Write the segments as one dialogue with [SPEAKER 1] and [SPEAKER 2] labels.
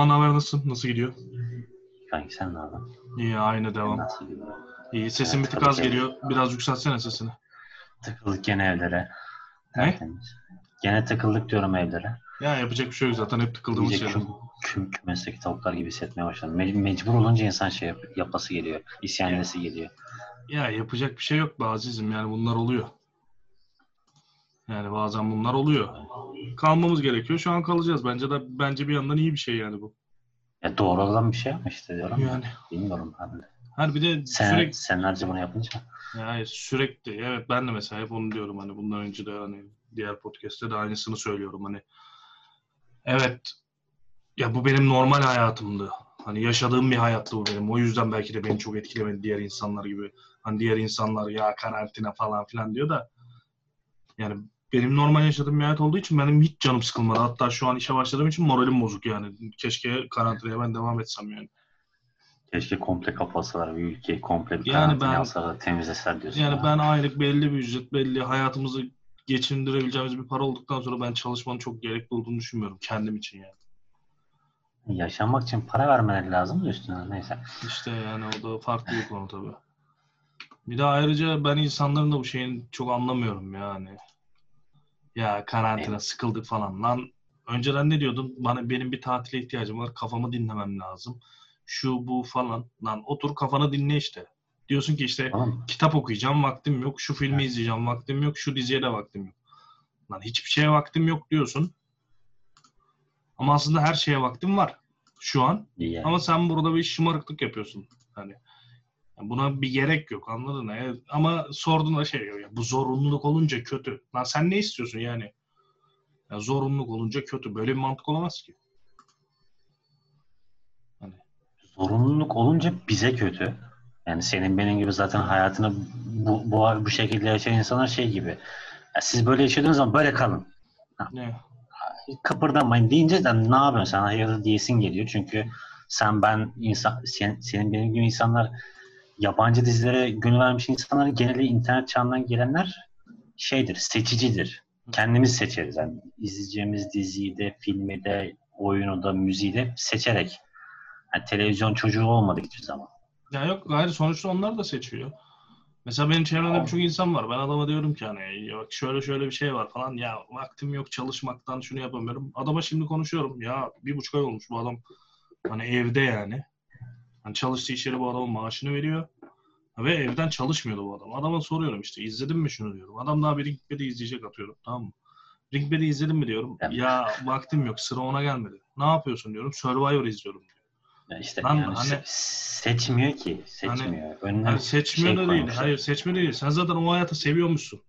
[SPEAKER 1] Teoman haber nasıl? Nasıl gidiyor?
[SPEAKER 2] Kanki sen ne yapıyorsun?
[SPEAKER 1] İyi aynı devam.
[SPEAKER 2] Nasıl gidiyor?
[SPEAKER 1] İyi sesin bir tık az geliyor. Biraz yükseltsene sesini.
[SPEAKER 2] Takıldık gene evlere.
[SPEAKER 1] Ne?
[SPEAKER 2] Gene takıldık diyorum evlere.
[SPEAKER 1] Ya yapacak bir şey yok zaten hep tıkıldığımız şeyler.
[SPEAKER 2] küm, küm, kümesteki tavuklar gibi hissetmeye başladım. Me- mecbur olunca insan şey yap- yapası geliyor. İsyan edesi geliyor.
[SPEAKER 1] Ya yapacak bir şey yok be azizim yani bunlar oluyor. Yani bazen bunlar oluyor. Kalmamız gerekiyor. Şu an kalacağız. Bence de bence bir yandan iyi bir şey yani bu.
[SPEAKER 2] Ya doğru olan bir şey ama işte diyorum.
[SPEAKER 1] Yani
[SPEAKER 2] Bilmiyorum ben de.
[SPEAKER 1] her bir de
[SPEAKER 2] Sen,
[SPEAKER 1] sürekli
[SPEAKER 2] Senelerce bunu yapınca.
[SPEAKER 1] Ya hayır, sürekli evet ben de mesela hep onu diyorum hani bundan önce de hani diğer podcast'te de aynısını söylüyorum hani evet ya bu benim normal hayatımdı. Hani yaşadığım bir hayattı bu benim. O yüzden belki de beni çok etkilemedi diğer insanlar gibi. Hani diğer insanlar ya karantina falan filan diyor da yani benim normal yaşadığım bir hayat olduğu için benim hiç canım sıkılmadı. Hatta şu an işe başladığım için moralim bozuk yani. Keşke karantinaya ben devam etsem yani.
[SPEAKER 2] Keşke komple kapatsalar bir ülkeyi komple bir
[SPEAKER 1] Yani ben-
[SPEAKER 2] yapsalar temizleseler diyorsun.
[SPEAKER 1] Yani
[SPEAKER 2] ya.
[SPEAKER 1] ben aylık belli bir ücret, belli hayatımızı geçindirebileceğimiz bir para olduktan sonra ben çalışmanın çok gerekli olduğunu düşünmüyorum kendim için yani.
[SPEAKER 2] Yaşamak için para vermeleri lazım da üstüne neyse.
[SPEAKER 1] İşte yani o da farklı bir konu tabii. Bir de ayrıca ben insanların da bu şeyin çok anlamıyorum yani. Ya karantina sıkıldık falan. Lan önceden ne diyordun? Bana benim bir tatile ihtiyacım var. Kafamı dinlemem lazım. Şu bu falan. Lan otur kafanı dinle işte. Diyorsun ki işte
[SPEAKER 2] Tamam.
[SPEAKER 1] kitap okuyacağım vaktim yok. Şu filmi izleyeceğim vaktim yok. Şu diziye de vaktim yok. Lan hiçbir şeye vaktim yok diyorsun. Ama aslında her şeye vaktim var şu an.
[SPEAKER 2] Yani.
[SPEAKER 1] Ama sen burada bir şımarıklık yapıyorsun. Hani buna bir gerek yok anladın mı? Evet, Ama sorduğunda şey ya bu zorunluluk olunca kötü. Lan sen ne istiyorsun yani? Ya zorunluluk olunca kötü. Böyle bir mantık olamaz ki. Hani
[SPEAKER 2] Zorunluluk olunca bize kötü. Yani senin benim gibi zaten hayatını bu, bu, bu şekilde yaşayan insanlar şey gibi. Ya siz böyle yaşadığınız zaman böyle kalın.
[SPEAKER 1] ne?
[SPEAKER 2] Kıpırdamayın deyince de ne yapıyorsun sen hayırdır diyesin geliyor. Çünkü sen ben insan sen, senin benim gibi insanlar yabancı dizilere gönül vermiş insanlar genelde internet çağından gelenler şeydir, seçicidir. Kendimiz seçeriz. Yani izleyeceğimiz diziyi de, filmi de, oyunu da, müziği de seçerek. Yani televizyon çocuğu olmadık hiçbir zaman.
[SPEAKER 1] Ya yok hayır sonuçta onlar da seçiyor. Mesela benim çevremde
[SPEAKER 2] Tamam.
[SPEAKER 1] birçok insan var. Ben adama diyorum ki hani bak şöyle şöyle bir şey var falan. Ya vaktim yok çalışmaktan şunu yapamıyorum. Adama şimdi konuşuyorum. Ya bir buçuk ay olmuş bu adam. Hani evde yani. Hani çalıştığı iş yeri bu adamın maaşını veriyor. Ve evden çalışmıyordu bu adam. Adama soruyorum işte izledin mi şunu diyorum. Adam daha bir Ring Bad'i izleyecek atıyorum tamam mı? Ring Bad'i izledin mi diyorum.
[SPEAKER 2] Evet.
[SPEAKER 1] Ya vaktim yok sıra ona gelmedi. Ne yapıyorsun diyorum. Survivor izliyorum diyor.
[SPEAKER 2] Ya işte
[SPEAKER 1] Lan
[SPEAKER 2] yani
[SPEAKER 1] hani-
[SPEAKER 2] se- seçmiyor ki. Seçmiyor. Önüne
[SPEAKER 1] Hayır, seçmiyor
[SPEAKER 2] şey
[SPEAKER 1] da değil. Hayır seçmiyor değil. Sen zaten o hayatı seviyormuşsun.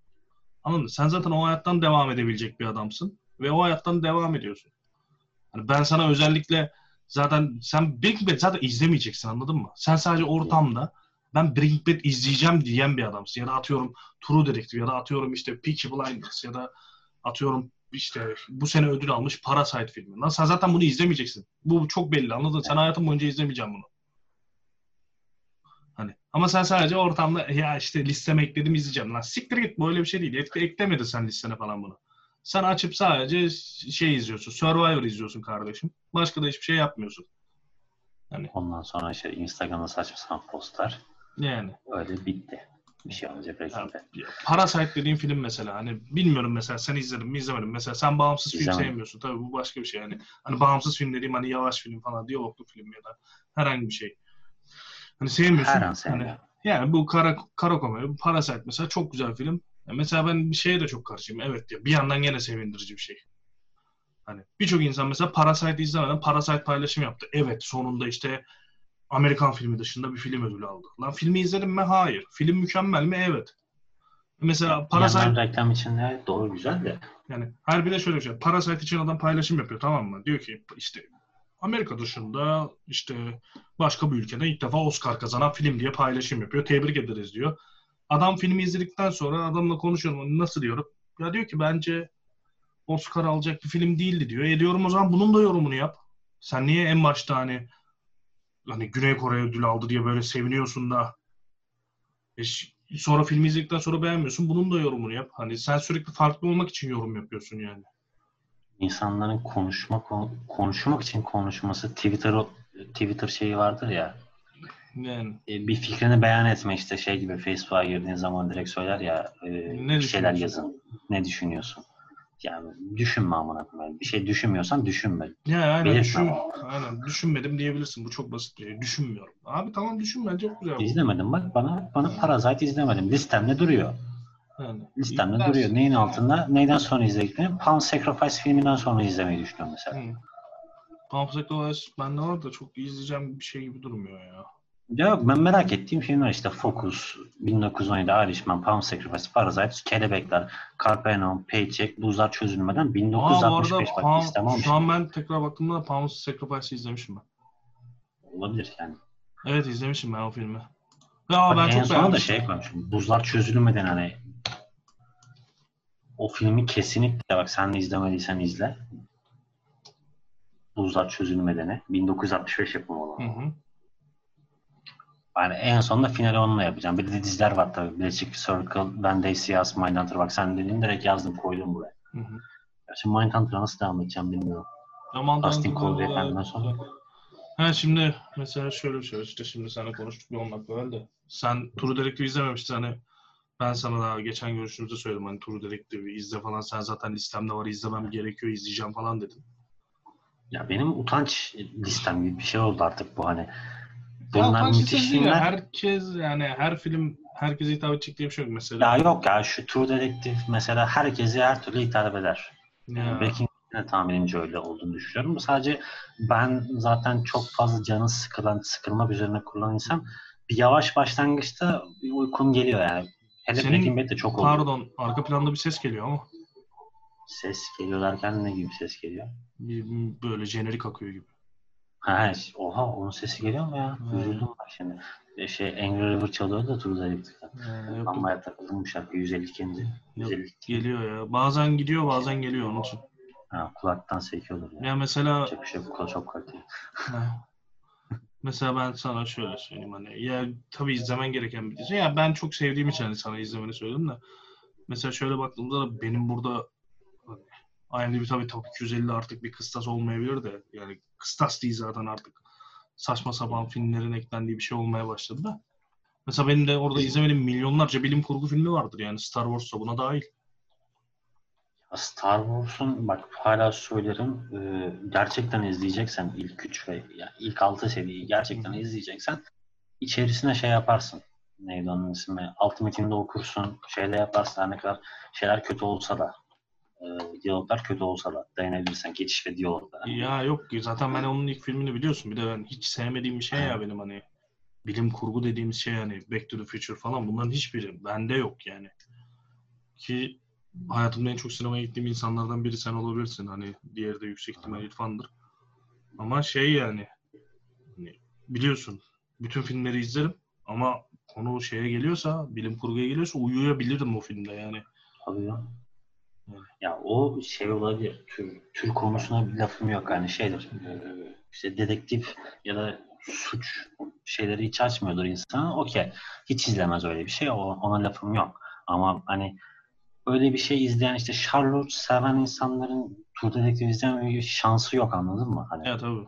[SPEAKER 1] Anladın mı? Sen zaten o hayattan devam edebilecek bir adamsın. Ve o hayattan devam ediyorsun. Hani ben sana özellikle zaten sen Breaking Bad zaten izlemeyeceksin anladın mı? Sen sadece ortamda ben Breaking Bad izleyeceğim diyen bir adamsın. Ya da atıyorum True Detective ya da atıyorum işte Peaky Blinders ya da atıyorum işte bu sene ödül almış Parasite filmi. Lan sen zaten bunu izlemeyeceksin. Bu çok belli anladın mı? Sen hayatın boyunca izlemeyeceksin bunu. Hani ama sen sadece ortamda ya işte listeme ekledim izleyeceğim. Lan siktir git böyle bir şey değil. Ekle, eklemedin sen listene falan bunu. Sen açıp sadece şey izliyorsun. Survivor izliyorsun kardeşim. Başka da hiçbir şey yapmıyorsun.
[SPEAKER 2] Ondan sonra işte Instagram'da saçma sapan postlar.
[SPEAKER 1] Yani.
[SPEAKER 2] Öyle bitti. Bir şey olunca Breaking Bad.
[SPEAKER 1] Ya, Parasite dediğim film mesela hani bilmiyorum mesela sen izledin mi izlemedin? Mesela sen bağımsız film
[SPEAKER 2] İzlemedim.
[SPEAKER 1] sevmiyorsun. Tabii bu başka bir şey yani. Hani bağımsız film dediğim hani yavaş film falan, diyaloglu film ya da herhangi bir şey. Hani sevmiyorsun.
[SPEAKER 2] Her an
[SPEAKER 1] Hani,
[SPEAKER 2] sevmiyor.
[SPEAKER 1] yani bu kara, kara komedi, Parasite mesela çok güzel film. Ya mesela ben bir şeye de çok karşıyım. Evet ya bir yandan gene sevindirici bir şey. Hani birçok insan mesela Parasite izlemeden Parasite paylaşım yaptı. Evet sonunda işte Amerikan filmi dışında bir film ödülü aldı. Lan filmi izledim mi? Hayır. Film mükemmel mi? Evet. Mesela Parasite
[SPEAKER 2] yandan reklam için de doğru güzel de.
[SPEAKER 1] yani her bir de şöyle bir şey. Parasite için adam paylaşım yapıyor tamam mı? Diyor ki işte Amerika dışında işte başka bir ülkede ilk defa Oscar kazanan film diye paylaşım yapıyor. Tebrik ederiz diyor. Adam filmi izledikten sonra adamla konuşuyorum. Nasıl diyorum? Ya diyor ki bence Oscar alacak bir film değildi diyor. E diyorum o zaman bunun da yorumunu yap. Sen niye en başta hani hani Güney Kore ödülü aldı diye böyle seviniyorsun da e sonra filmi izledikten sonra beğenmiyorsun. Bunun da yorumunu yap. Hani sen sürekli farklı olmak için yorum yapıyorsun yani.
[SPEAKER 2] insanların konuşma konuşmak için konuşması Twitter Twitter şeyi vardır ya.
[SPEAKER 1] Yani
[SPEAKER 2] e, bir fikrini beyan etme işte şey gibi Facebook'a girdiğin zaman direkt söyler ya e,
[SPEAKER 1] Ne
[SPEAKER 2] şeyler yazın. Ne düşünüyorsun? Yani düşünme amına koyayım. Bir şey düşünmüyorsan düşünme.
[SPEAKER 1] Ya aynen
[SPEAKER 2] Belirtme
[SPEAKER 1] düşün,
[SPEAKER 2] ama.
[SPEAKER 1] aynen düşünmedim diyebilirsin. Bu çok basit bir şey. Düşünmüyorum. Abi tamam düşün bence çok güzel.
[SPEAKER 2] İzlemedim bak bana bana Parasite izlemedim. Listemde duruyor.
[SPEAKER 1] Yani.
[SPEAKER 2] Listemde
[SPEAKER 1] İzlersin.
[SPEAKER 2] duruyor. Neyin altında? Neyden sonra izleyecektim? Pound Sacrifice filminden sonra izlemeyi düşünüyorum mesela.
[SPEAKER 1] Hı. Pump Sacrifice bende var da çok izleyeceğim bir şey gibi durmuyor ya.
[SPEAKER 2] Ya ben merak ettiğim filmler işte Focus, 1917, Irishman, Pound Sacrifice, Parasite, Kelebekler, Carpe Paycheck, Buzlar Çözülmeden
[SPEAKER 1] Aa bu
[SPEAKER 2] 1965
[SPEAKER 1] arada
[SPEAKER 2] bak
[SPEAKER 1] Palm,
[SPEAKER 2] listem olmuş.
[SPEAKER 1] şu an ben tekrar baktığımda da Pound Sacrifice'ı izlemişim ben.
[SPEAKER 2] Olabilir yani.
[SPEAKER 1] Evet izlemişim ben o filmi. Ya
[SPEAKER 2] Bak,
[SPEAKER 1] ben
[SPEAKER 2] en
[SPEAKER 1] çok
[SPEAKER 2] sona da şey koymuşum. Buzlar çözülmeden hani o filmi kesinlikle bak sen de izlemediysen izle. Buzlar çözülmedeni. 1965 yapımı olan.
[SPEAKER 1] Hı hı.
[SPEAKER 2] Yani en sonunda finali onunla yapacağım. Bir de diziler var tabii. Bilecik Circle, They See Us, Mindhunter. Bak sen dediğin direkt yazdım koydum buraya.
[SPEAKER 1] Hı hı.
[SPEAKER 2] Şimdi Mindhunter'a nasıl devam edeceğim bilmiyorum.
[SPEAKER 1] Aman
[SPEAKER 2] Dustin
[SPEAKER 1] ya.
[SPEAKER 2] beyefendiden sonra.
[SPEAKER 1] Ha şimdi mesela şöyle bir şey işte şimdi seninle konuştuk bir 10 dakika evvel de. Sen True Detective izlememiştin hani ben sana daha geçen görüşümüzde söyledim hani True Detective'i izle falan sen zaten listemde var izlemem gerekiyor izleyeceğim falan dedin.
[SPEAKER 2] Ya benim utanç listem gibi bir şey oldu artık bu hani.
[SPEAKER 1] Ya
[SPEAKER 2] Bunlar
[SPEAKER 1] utanç
[SPEAKER 2] müthiş
[SPEAKER 1] hissi değil ya,
[SPEAKER 2] filmler.
[SPEAKER 1] Herkes yani her film herkese hitap edecek diye bir şey yok mesela.
[SPEAKER 2] Ya yok ya şu True Detective mesela herkese her türlü hitap eder.
[SPEAKER 1] Ya.
[SPEAKER 2] Breaking Bad'in tahminimce öyle olduğunu düşünüyorum. Sadece ben zaten çok fazla canı sıkılan, sıkılmak üzerine kurulan insan bir yavaş başlangıçta bir uykum geliyor yani. Hele
[SPEAKER 1] Senin-
[SPEAKER 2] Breaking Bad de çok oldu.
[SPEAKER 1] Pardon arka planda bir ses geliyor ama
[SPEAKER 2] Ses geliyor derken ne gibi ses geliyor?
[SPEAKER 1] bir, böyle jenerik akıyor gibi.
[SPEAKER 2] Ha, oha onun sesi geliyor mu ya?
[SPEAKER 1] Hmm.
[SPEAKER 2] Üzüldüm bak şimdi. E, Şey Angry River çalıyor da Detective'den.
[SPEAKER 1] Ee, yok,
[SPEAKER 2] Ama ya takıldım bu şarkı 152.
[SPEAKER 1] yok,
[SPEAKER 2] 152.
[SPEAKER 1] geliyor ya. Bazen gidiyor bazen geliyor onun için.
[SPEAKER 2] Ha, kulaktan sekiyordur ya.
[SPEAKER 1] Ya mesela
[SPEAKER 2] Yapacak bir şey. Kulağı çok kaliteli.
[SPEAKER 1] Mesela ben sana şöyle söyleyeyim hani ya tabii izlemen gereken bir dizi. Ya ben çok sevdiğim için hani sana izlemeni söyledim de. Mesela şöyle baktığımda da benim burada hani IMDb tabii top 250 artık bir kıstas olmayabilir de yani kıstas değil zaten artık saçma sapan filmlerin eklendiği bir şey olmaya başladı da. Mesela benim de orada izlemediğim milyonlarca bilim kurgu filmi vardır yani Star Wars da buna dahil.
[SPEAKER 2] Star Wars'un bak hala söylerim e, gerçekten izleyeceksen ilk 3 ve ya ilk 6 seriyi gerçekten izleyeceksen içerisine şey yaparsın. Neydi onun ismi? Ultimate'inde okursun. Şeyle yaparsın. Her ne kadar şeyler kötü olsa da e, diyaloglar kötü olsa da dayanabilirsen geçiş ve diyaloglar.
[SPEAKER 1] Ya yok ki zaten ben onun ilk filmini biliyorsun. Bir de ben hiç sevmediğim bir şey ya benim hani bilim kurgu dediğimiz şey hani Back to the Future falan bunların hiçbiri bende yok yani. Ki hayatımda en çok sinemaya gittiğim insanlardan biri sen olabilirsin. Hani diğeri de yüksek ihtimal İrfan'dır. Ama şey yani hani biliyorsun bütün filmleri izlerim ama konu şeye geliyorsa bilim kurguya geliyorsa uyuyabilirim o filmde yani.
[SPEAKER 2] Tabii ya.
[SPEAKER 1] Evet.
[SPEAKER 2] Ya o şey olabilir. Tür, tür konusuna bir lafım yok. Yani şeydir. e, işte dedektif ya da suç şeyleri hiç açmıyordur insan. Okey. Hiç izlemez öyle bir şey. Ona lafım yok. Ama hani öyle bir şey izleyen işte Charlotte seven insanların Tur Dedektif izleme bir şansı yok anladın mı? Hani
[SPEAKER 1] Ya tabii.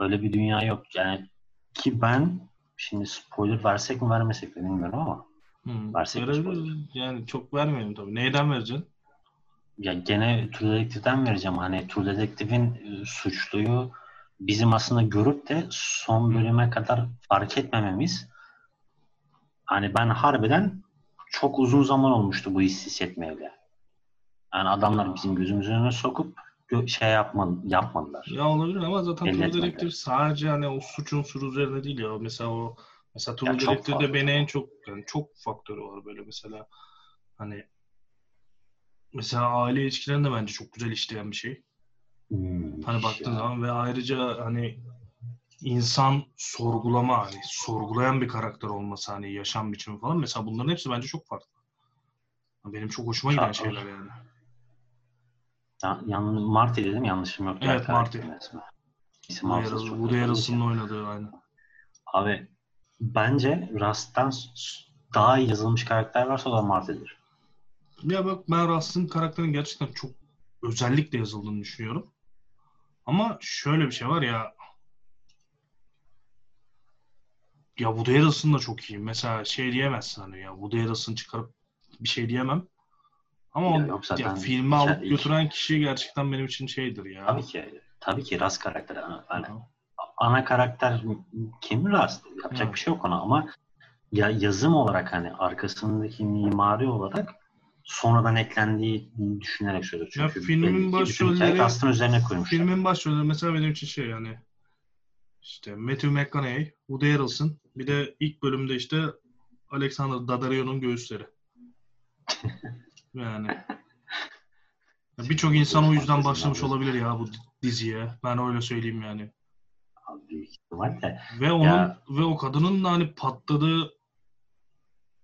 [SPEAKER 2] öyle bir dünya yok. Yani ki ben şimdi spoiler versek mi vermesek mi bilmiyorum ama
[SPEAKER 1] Hı.
[SPEAKER 2] Versek mi
[SPEAKER 1] Verebiliriz. Yani çok vermeyelim tabii. Neyden vereceksin?
[SPEAKER 2] Ya gene True Detective'den vereceğim. Hani True Detective'in e, suçluyu bizim aslında görüp de son bölüme kadar fark etmememiz hani ben harbiden çok uzun zaman olmuştu bu hissi hissetmeyeli. Yani adamlar bizim gözümüzün önüne sokup şey yapmadı, yapmadılar.
[SPEAKER 1] Ya olabilir ama zaten True. Detective sadece hani o suç unsuru üzerine değil ya. Mesela o mesela True Detective'de beni en çok yani çok faktörü var böyle mesela hani mesela aile ilişkilerini de bence çok güzel işleyen bir şey.
[SPEAKER 2] Hmm,
[SPEAKER 1] Hani baktığın
[SPEAKER 2] ya.
[SPEAKER 1] zaman ve ayrıca hani insan sorgulama hani sorgulayan bir karakter olması hani yaşam biçimi falan mesela bunların hepsi bence çok farklı. Benim çok hoşuma giden şeyler yani.
[SPEAKER 2] Ya, yan, Marty dedim yanlışım yok.
[SPEAKER 1] Evet, Marty. Woody Harrelson'ın oynadığı aynı.
[SPEAKER 2] Abi bence Rust'tan daha iyi yazılmış karakter varsa o da Marty'dir.
[SPEAKER 1] Ya bak ben Rust'ın karakterini gerçekten çok özellikle yazıldığını düşünüyorum. Ama şöyle bir şey var ya ya Woody Harrelson da çok iyi. Mesela şey diyemezsin hani ya Woody Harrelson çıkarıp bir şey diyemem. Ama
[SPEAKER 2] Ya yok zaten
[SPEAKER 1] ya filmi alıp
[SPEAKER 2] iki-
[SPEAKER 1] götüren kişi gerçekten benim için şeydir ya.
[SPEAKER 2] Tabii ki. Tabii ki Ras karakter. Yani
[SPEAKER 1] Hı hı.
[SPEAKER 2] ana karakter kim Ras? Yapacak
[SPEAKER 1] Hı.
[SPEAKER 2] bir şey yok ona ama ya yazım olarak hani arkasındaki mimari olarak sonradan eklendiği düşünerek söylüyorum.
[SPEAKER 1] Ya
[SPEAKER 2] Çünkü
[SPEAKER 1] filmin
[SPEAKER 2] ki bütün
[SPEAKER 1] başrolleri-
[SPEAKER 2] Rast'ın üzerine koymuşlar.
[SPEAKER 1] Filmin başrolü mesela benim için şey yani işte Matthew McConaughey, Woody Harrelson bir de ilk bölümde işte Alexander Daddario'nun göğüsleri. Yani ya birçok insan o yüzden başlamış olabilir ya bu diziye. Ben öyle söyleyeyim yani.
[SPEAKER 2] Abi.
[SPEAKER 1] Ve onun
[SPEAKER 2] Ya-
[SPEAKER 1] ve o kadının da hani patladığı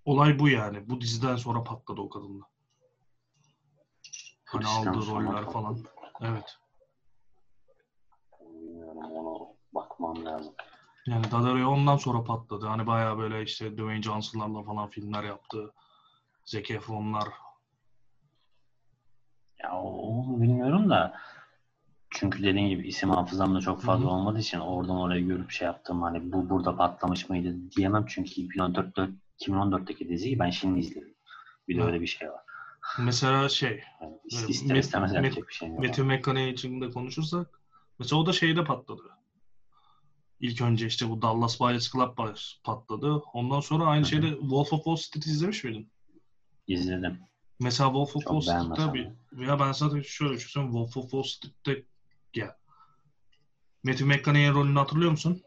[SPEAKER 1] olay bu yani. Bu diziden sonra patladı o kadınla. Hani aldığı
[SPEAKER 2] sonra
[SPEAKER 1] roller falan. Evet.
[SPEAKER 2] Bilmiyorum onu bakmam lazım.
[SPEAKER 1] Yani Daddario ondan sonra patladı. Hani bayağı böyle işte Dwayne Johnson'larla falan filmler yaptı. Zac Efron'lar.
[SPEAKER 2] Ya onu bilmiyorum da çünkü dediğin gibi isim hafızam da çok fazla
[SPEAKER 1] Hı hı.
[SPEAKER 2] olmadığı için oradan oraya görüp şey yaptım hani bu burada patlamış mıydı diyemem çünkü 2014 2014'teki diziyi ben şimdi izledim. Bir de öyle bir şey var.
[SPEAKER 1] Mesela şey,
[SPEAKER 2] Yani ister
[SPEAKER 1] Met-
[SPEAKER 2] istemez
[SPEAKER 1] Met-
[SPEAKER 2] bir şey yok.
[SPEAKER 1] Matthew McConaughey için de konuşursak mesela o da şeyde patladı. İlk önce işte bu Dallas Buyers Club baş- patladı. Ondan sonra aynı
[SPEAKER 2] Hı hı.
[SPEAKER 1] şeyde Wolf of Wall Street izlemiş miydin?
[SPEAKER 2] İzledim.
[SPEAKER 1] Mesela Wolf of Wall Street'te bir, ya ben zaten şöyle düşünüyorum. Wolf of Wall Street'te ya Matthew McConaughey'in rolünü hatırlıyor musun?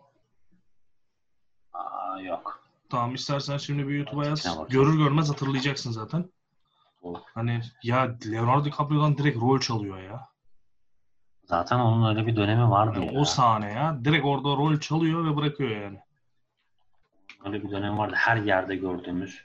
[SPEAKER 2] Aa, yok.
[SPEAKER 1] Tamam istersen şimdi bir YouTube'a yaz. Görür görmez hatırlayacaksın zaten. Hani ya Leonardo DiCaprio'dan direkt rol çalıyor ya.
[SPEAKER 2] Zaten onun öyle bir dönemi vardı
[SPEAKER 1] Yani
[SPEAKER 2] ya.
[SPEAKER 1] o sahne ya. Direkt orada rol çalıyor ve bırakıyor yani.
[SPEAKER 2] Öyle bir dönem vardı. Her yerde gördüğümüz.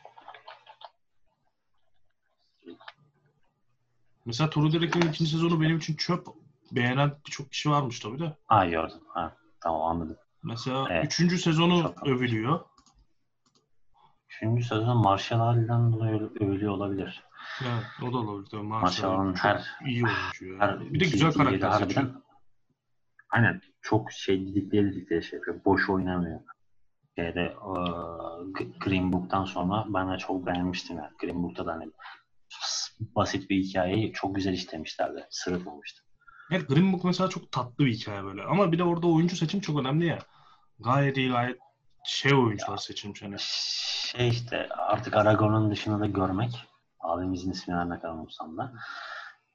[SPEAKER 1] Mesela True Detective'in ikinci sezonu benim için çöp. Beğenen birçok kişi varmış tabii de.
[SPEAKER 2] Aa gördüm. Ha, tamam anladım.
[SPEAKER 1] Mesela
[SPEAKER 2] Evet.
[SPEAKER 1] üçüncü sezonu
[SPEAKER 2] Çok
[SPEAKER 1] övülüyor.
[SPEAKER 2] Üçüncü sezon Marshall Ali'den dolayı övülüyor olabilir.
[SPEAKER 1] Evet, o da olabilir tabii.
[SPEAKER 2] Marshall Ali'nin her
[SPEAKER 1] iyi oyuncu ya.
[SPEAKER 2] her
[SPEAKER 1] bir de güzel karakter
[SPEAKER 2] harbiden-. Aynen. Çok şey didikleri didikleri şey yapıyor. Boş oynamıyor. Şeyde G- Green Book'tan sonra ben de çok beğenmiştim yani. Green Book'ta da hani basit bir hikayeyi çok güzel işlemişlerdi. Sırıtmamıştı.
[SPEAKER 1] Evet, Green Book mesela çok tatlı bir hikaye böyle. Ama bir de orada oyuncu seçim çok önemli ya. Gayet iyi, gayet şey oyuncular seçilmiş hani.
[SPEAKER 2] Şey işte artık Aragorn'un dışında da görmek abimizin ismini her ne kadar unutsam da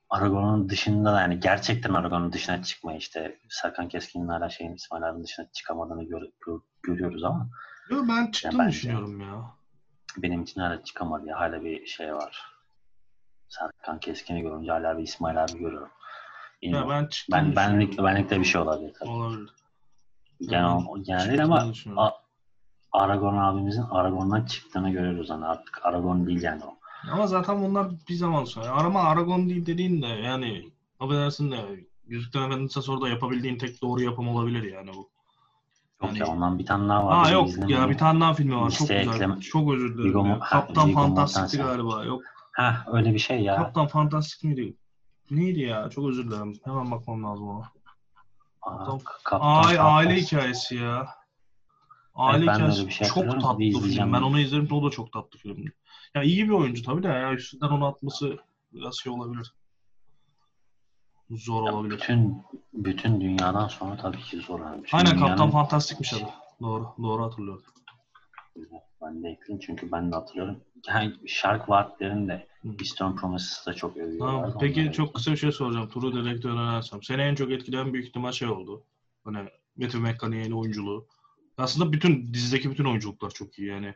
[SPEAKER 2] Aragorn'un dışında da yani gerçekten Aragorn'un dışına çıkmayı işte Serkan Keskin'in hala şeyin İsmail abinin dışına çıkamadığını gör- gör- görüyoruz ama
[SPEAKER 1] Yo, ben çıktığını
[SPEAKER 2] bence-
[SPEAKER 1] düşünüyorum ya.
[SPEAKER 2] benim için hala çıkamadı ya hala bir şey var. Serkan Keskin'i görünce hala bir İsmail abi görüyorum.
[SPEAKER 1] Ya ben
[SPEAKER 2] ben benlik
[SPEAKER 1] düşünüyorum.
[SPEAKER 2] benlikte bir şey olabilir tabii.
[SPEAKER 1] Olabilir. Ben
[SPEAKER 2] genel
[SPEAKER 1] çıktığını
[SPEAKER 2] ama
[SPEAKER 1] düşünüyorum.
[SPEAKER 2] A- Aragorn abimizin Aragorn'dan çıktığını görüyoruz hani artık Aragorn değil yani o.
[SPEAKER 1] Ama zaten bunlar bir zaman sonra. Arama Aragon değil dediğin de yani affedersin de Yüzüklerin Efendisi'nden sonra da yapabildiğin tek doğru yapım olabilir yani bu.
[SPEAKER 2] Yok
[SPEAKER 1] Yani-
[SPEAKER 2] ya ondan bir tane daha var.
[SPEAKER 1] Aa yok
[SPEAKER 2] izlemedim.
[SPEAKER 1] ya bir tane daha filmi var. Çok güzel.
[SPEAKER 2] ekleme-
[SPEAKER 1] Çok özür dilerim.
[SPEAKER 2] Ha,
[SPEAKER 1] Kaptan Fantastik'ti galiba. Yok.
[SPEAKER 2] Ha öyle bir şey ya.
[SPEAKER 1] Kaptan Fantastik miydi? Neydi ya? Çok özür dilerim. Hemen bakmam lazım ona.
[SPEAKER 2] Aa,
[SPEAKER 1] Kaptan-
[SPEAKER 2] Kaptan
[SPEAKER 1] Ay, aile
[SPEAKER 2] Fantastik.
[SPEAKER 1] hikayesi ya. Aile
[SPEAKER 2] öyle
[SPEAKER 1] hikayesi
[SPEAKER 2] şey
[SPEAKER 1] çok tatlı
[SPEAKER 2] Bir
[SPEAKER 1] film. Ben onu izledim. O da çok tatlı filmdi. Ya iyi bir oyuncu tabii de ya üstünden onu atması biraz şey olabilir. Zor
[SPEAKER 2] Ya
[SPEAKER 1] olabilir.
[SPEAKER 2] bütün bütün dünyadan sonra tabii ki zor. Yani. Bütün
[SPEAKER 1] Aynen
[SPEAKER 2] dünyanın-
[SPEAKER 1] Kaptan Fantastik'miş adı. Doğru. Doğru hatırlıyorum.
[SPEAKER 2] Ben de ekleyeyim çünkü ben de hatırlıyorum. Yani Shark Warp'lerin de. Eastern Promises'ı da çok övüyorlar.
[SPEAKER 1] Tamam. Peki
[SPEAKER 2] Onları-
[SPEAKER 1] çok kısa bir şey soracağım. True Detective önersem. Seni en çok etkileyen büyük ihtimal şey oldu. Hani Matthew McConaughey'in oyunculuğu. Aslında bütün dizideki bütün oyunculuklar çok iyi yani.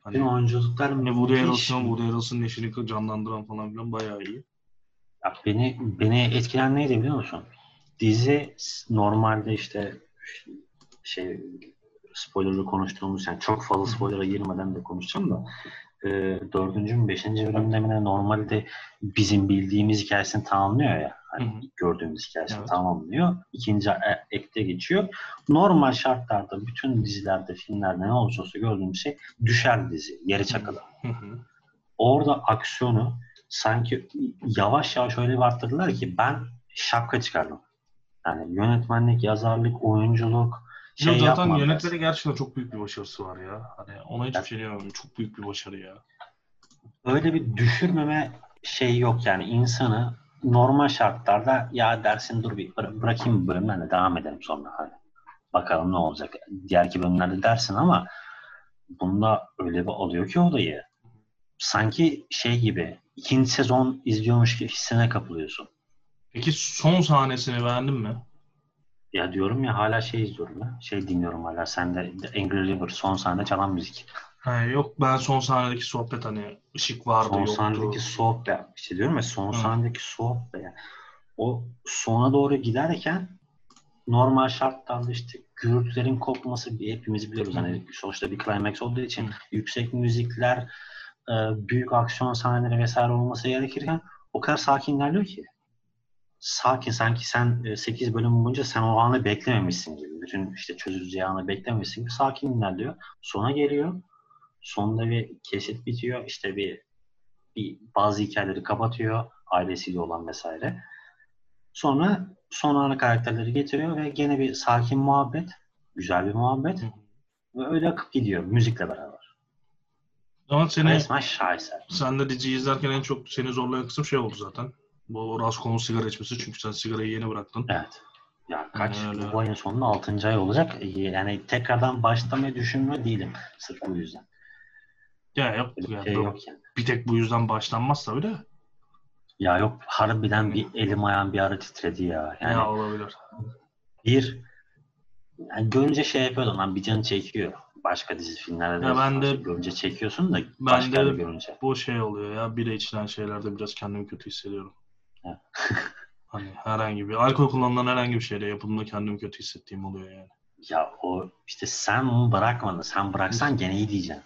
[SPEAKER 1] Hani
[SPEAKER 2] Bütün oyunculuklar
[SPEAKER 1] Hani Woody. Harrelson, Woody Harrelson'ın eşini canlandıran falan filan bayağı iyi.
[SPEAKER 2] Ya beni beni etkilen neydi biliyor musun? Dizi normalde işte şey spoilerlı konuştuğumuz yani çok fazla spoiler'a girmeden de konuşacağım da e, dördüncü mü beşinci bölümde mi normalde bizim bildiğimiz hikayesini tamamlıyor ya. Hani
[SPEAKER 1] Hı hı.
[SPEAKER 2] gördüğümüz hikayesini
[SPEAKER 1] Evet.
[SPEAKER 2] tamamlıyor. İkinci e- ekte geçiyor. Normal şartlarda bütün dizilerde, filmlerde ne olursa olsa gördüğümüz şey düşer dizi. Yere
[SPEAKER 1] hı.
[SPEAKER 2] Orada aksiyonu sanki yavaş yavaş öyle bir arttırdılar ki ben şapka çıkardım. Yani yönetmenlik, yazarlık, oyunculuk şey
[SPEAKER 1] Yok, zaten
[SPEAKER 2] yapmadılar.
[SPEAKER 1] yönetmeni gerçekten çok büyük bir başarısı var ya. Hani ona hiçbir şey diyemem. Çok büyük bir başarı ya.
[SPEAKER 2] öyle bir düşürmeme şey yok yani insanı normal şartlarda ya dersin dur bir bıra- bırakayım bu bölümden de devam edelim sonra hani bakalım ne olacak diğer iki bölümlerde dersin ama bunda öyle bir alıyor ki olayı sanki şey gibi ikinci sezon izliyormuş gibi hissine kapılıyorsun.
[SPEAKER 1] Peki son sahnesini beğendin mi?
[SPEAKER 2] Ya diyorum ya hala şey izliyorum ya. Şey dinliyorum hala. Sen de Angry River son sahne çalan müzik.
[SPEAKER 1] Ha, yok ben son sahnedeki sohbet hani ışık vardı
[SPEAKER 2] Son
[SPEAKER 1] yoktu.
[SPEAKER 2] sahnedeki sohbet. İşte diyorum ya son
[SPEAKER 1] Hı.
[SPEAKER 2] sahnedeki sohbet. O sona doğru giderken normal şartlarda işte gürültülerin kopması hepimiz biliyoruz. Hani sonuçta bir climax olduğu için
[SPEAKER 1] Hı.
[SPEAKER 2] yüksek müzikler, e, büyük aksiyon sahneleri vesaire olması gerekirken o kadar sakin ilerliyor ki. Sakin sanki sen 8 bölüm boyunca sen o anı beklememişsin gibi. Bütün işte çözüleceği anı beklememişsin gibi sakin ilerliyor. Sona geliyor. Sonunda bir kesit bitiyor. İşte bir, bir bazı hikayeleri kapatıyor. Ailesiyle olan vesaire. Sonra son ana karakterleri getiriyor ve gene bir sakin muhabbet. Güzel bir muhabbet. Ve öyle akıp gidiyor müzikle beraber.
[SPEAKER 1] Ama seni
[SPEAKER 2] Resmen şaheser.
[SPEAKER 1] sen de diziyi izlerken en çok seni zorlayan kısım şey oldu zaten. Bu Raskol'un sigara içmesi çünkü sen sigarayı yeni bıraktın.
[SPEAKER 2] Evet. Ya kaç
[SPEAKER 1] Öyle.
[SPEAKER 2] bu ayın sonunda 6. ay olacak. Yani tekrardan başlamayı düşünmüyor değilim. Sırf bu yüzden.
[SPEAKER 1] Ya yok,
[SPEAKER 2] Öyle
[SPEAKER 1] ya,
[SPEAKER 2] şey yok yani.
[SPEAKER 1] bir tek bu yüzden başlanmaz tabii de.
[SPEAKER 2] Ya yok harbiden bir elim ayağım bir ara titredi ya. Yani
[SPEAKER 1] ya olabilir.
[SPEAKER 2] bir yani görünce şey yapıyordum lan bir canı çekiyor. Başka dizi filmlerde de
[SPEAKER 1] Ya ben de-
[SPEAKER 2] görünce çekiyorsun da başka
[SPEAKER 1] de-
[SPEAKER 2] bir görünce.
[SPEAKER 1] Bu şey oluyor ya bile içilen şeylerde biraz kendimi kötü hissediyorum.
[SPEAKER 2] Evet.
[SPEAKER 1] hani herhangi bir alkol kullanılan herhangi bir şeyle yapıldığında kendimi kötü hissettiğim oluyor yani.
[SPEAKER 2] Ya o işte sen onu bırakmadın. Sen bıraksan gene iyi diyeceksin.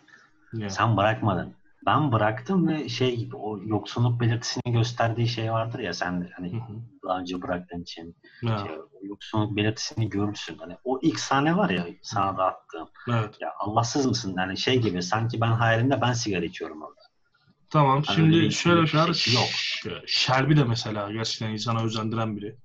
[SPEAKER 1] Yani.
[SPEAKER 2] Sen bırakmadın. Ben bıraktım ve şey gibi o yoksunluk belirtisini gösterdiği şey vardır ya sen
[SPEAKER 1] Hı
[SPEAKER 2] hani
[SPEAKER 1] hı.
[SPEAKER 2] daha önce bıraktığın için
[SPEAKER 1] Ya,
[SPEAKER 2] şey, o yoksunluk belirtisini görürsün. Hani o ilk sahne var ya sana da attığım.
[SPEAKER 1] evet.
[SPEAKER 2] Ya Allahsız mısın? Yani şey gibi sanki ben hayalimde ben sigara içiyorum orada.
[SPEAKER 1] Tamam.
[SPEAKER 2] Hani
[SPEAKER 1] Şimdi şöyle
[SPEAKER 2] bir
[SPEAKER 1] şeyler
[SPEAKER 2] şey yok.
[SPEAKER 1] Ş- Shelby de mesela gerçekten insana özendiren biri.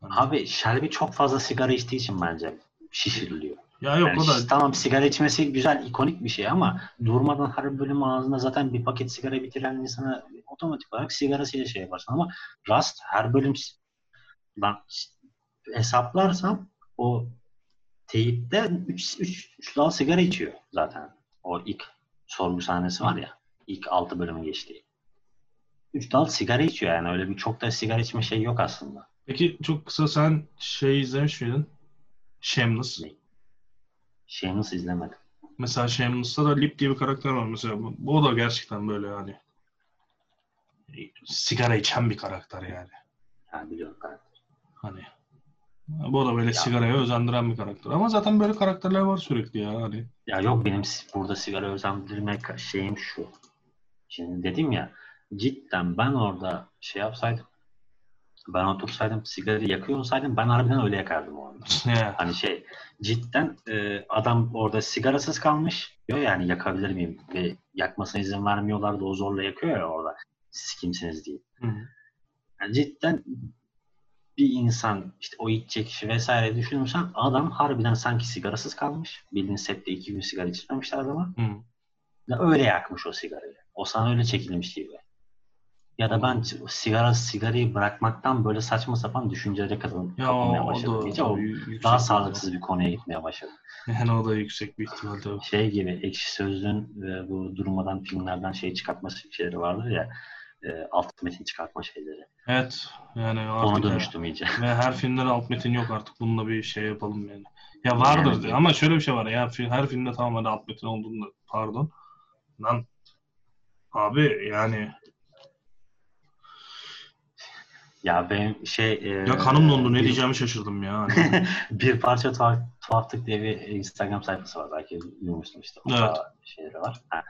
[SPEAKER 1] Hani-
[SPEAKER 2] Abi Shelby çok fazla sigara içtiği için bence şişiriliyor.
[SPEAKER 1] ya yok
[SPEAKER 2] Yani
[SPEAKER 1] o da
[SPEAKER 2] tamam sigara içmesi güzel, ikonik bir şey ama durmadan her bölüm ağzında zaten bir paket sigara bitiren insana otomatik olarak sigarasıyla şey yaparsın ama Rust her bölüm ben hesaplarsam o teyipte 3 dal sigara içiyor zaten. O ilk sorgu sahnesi var ya. İlk 6 bölümün geçtiği. 3 dal sigara içiyor yani öyle bir çok da sigara içme şey yok aslında.
[SPEAKER 1] Peki çok kısa sen şey izlemiş miydin? Shameless.
[SPEAKER 2] Ne? Nasıl izlemedim.
[SPEAKER 1] Mesela Shameless'ta da Lip diye bir karakter var mesela. Bu, bu da gerçekten böyle hani sigara içen bir karakter yani.
[SPEAKER 2] Yani biliyorum karakter.
[SPEAKER 1] Hani bu da böyle
[SPEAKER 2] Ya.
[SPEAKER 1] sigaraya özendiren bir karakter. Ama zaten böyle karakterler var sürekli ya hani.
[SPEAKER 2] Ya yok benim burada sigara özendirme şeyim şu. Şimdi dedim ya cidden ben orada şey yapsaydım ben otursaydım sigarayı yakıyor olsaydım ben harbiden öyle yakardım orada.
[SPEAKER 1] Ya.
[SPEAKER 2] Hani şey cidden e, adam orada sigarasız kalmış diyor yani yakabilir miyim ve yakmasına izin vermiyorlar da o zorla yakıyor ya orada siz kimsiniz diye. Yani cidden bir insan işte o içecek kişi vesaire düşünürsen adam harbiden sanki sigarasız kalmış. Bildiğin sette iki gün sigara içmemişler adama.
[SPEAKER 1] Hı.
[SPEAKER 2] Öyle yakmış o sigarayı. O sana öyle çekilmiş gibi. Ya da ben sigara sigarayı bırakmaktan böyle saçma sapan düşüncelere katılım,
[SPEAKER 1] Ya
[SPEAKER 2] kapılmaya
[SPEAKER 1] o
[SPEAKER 2] başladım.
[SPEAKER 1] da
[SPEAKER 2] İyice o daha sağlıksız bir konuya gitmeye başladı.
[SPEAKER 1] Yani o da yüksek bir ihtimal tabii.
[SPEAKER 2] Şey gibi ekşi sözlüğün e, bu durmadan filmlerden şey çıkartma şeyleri vardır ya e, alt metin çıkartma şeyleri.
[SPEAKER 1] Evet. Yani
[SPEAKER 2] Ona
[SPEAKER 1] artık
[SPEAKER 2] dönüştüm iyice.
[SPEAKER 1] Ve her filmde de alt metin yok artık. Bununla bir şey yapalım yani. Ya vardır
[SPEAKER 2] Yani-
[SPEAKER 1] ama şöyle bir şey var ya her filmde tamam hadi alt metin olduğunda pardon. Lan abi yani
[SPEAKER 2] Ya benim şey... e,
[SPEAKER 1] ya kanım dondu ne
[SPEAKER 2] bir-
[SPEAKER 1] diyeceğimi şaşırdım ya. Hani,
[SPEAKER 2] bir parça tuhaf, tuhaflık diye bir Instagram sayfası var. Belki duymuştum işte.
[SPEAKER 1] Evet.
[SPEAKER 2] şeyleri var. Ha.